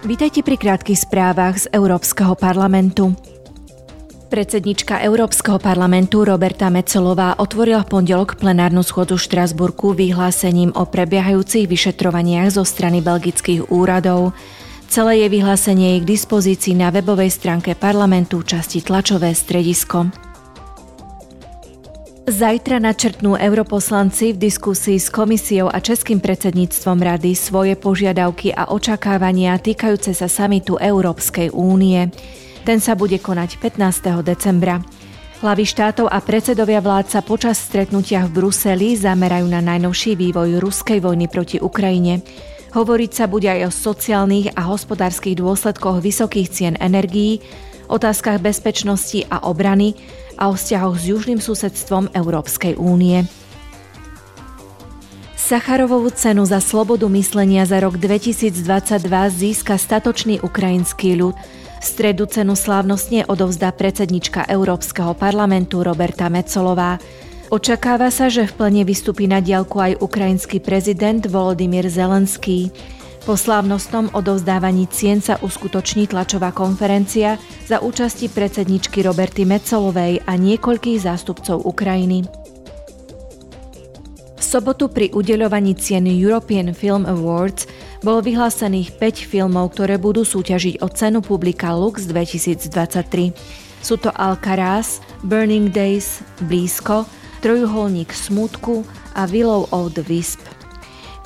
Vítajte pri krátkých správach z Európskeho parlamentu. Predsednička Európskeho parlamentu Roberta Mecolová otvorila v pondelok plenárnu schôdzu Štrasburku vyhlásením o prebiehajúcich vyšetrovaniach zo strany belgických úradov. Celé je vyhlásenie je k dispozícii na webovej stránke parlamentu časti Tlačové stredisko. Zajtra načrtnú europoslanci v diskusii s komisiou a českým predsedníctvom rady svoje požiadavky a očakávania týkajúce sa samitu Európskej únie. Ten sa bude konať 15. decembra. Hlavy štátov a predsedovia vládca počas stretnutia v Bruseli zamerajú na najnovší vývoj ruskej vojny proti Ukrajine. Hovoriť sa bude aj o sociálnych a hospodárskych dôsledkoch vysokých cien energií, otázkach bezpečnosti a obrany a o vzťahoch s južným susedstvom Európskej únie. Sacharovovú cenu za slobodu myslenia za rok 2022 získa statočný ukrajinský ľud. V stredu cenu slávnostne odovzdá predsednička Európskeho parlamentu Roberta Mecolová. Očakáva sa, že v plne vystupí na diálku aj ukrajinský prezident Volodymyr Zelenský. Po slávnostnom odovzdávaní cien sa uskutoční tlačová konferencia za účasti predsedničky Roberty Mecolovej a niekoľkých zástupcov Ukrajiny. V sobotu pri udeľovaní cien European Film Awards bolo vyhlásených 5 filmov, ktoré budú súťažiť o cenu publika Lux 2023. Sú to Alcaraz, Burning Days, Blízko, Trojuholník smutku a Willow of the Wisp.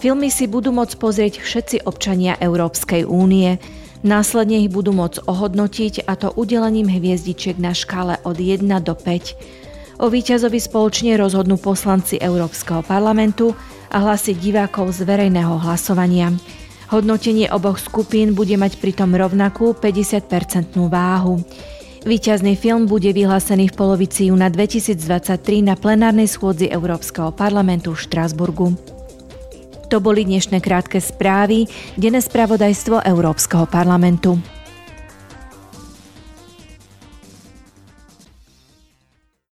Filmy si budú môcť pozrieť všetci občania Európskej únie. Následne ich budú môcť ohodnotiť a to udelením hviezdičiek na škále od 1 do 5. O víťazovi spoločne rozhodnú poslanci Európskeho parlamentu a hlasy divákov z verejného hlasovania. Hodnotenie oboch skupín bude mať pritom rovnakú 50-percentnú váhu. Výťazný film bude vyhlásený v polovici júna 2023 na plenárnej schôdzi Európskeho parlamentu v Štrásburgu. To boli dnešné krátke správy, denné spravodajstvo Európskeho parlamentu.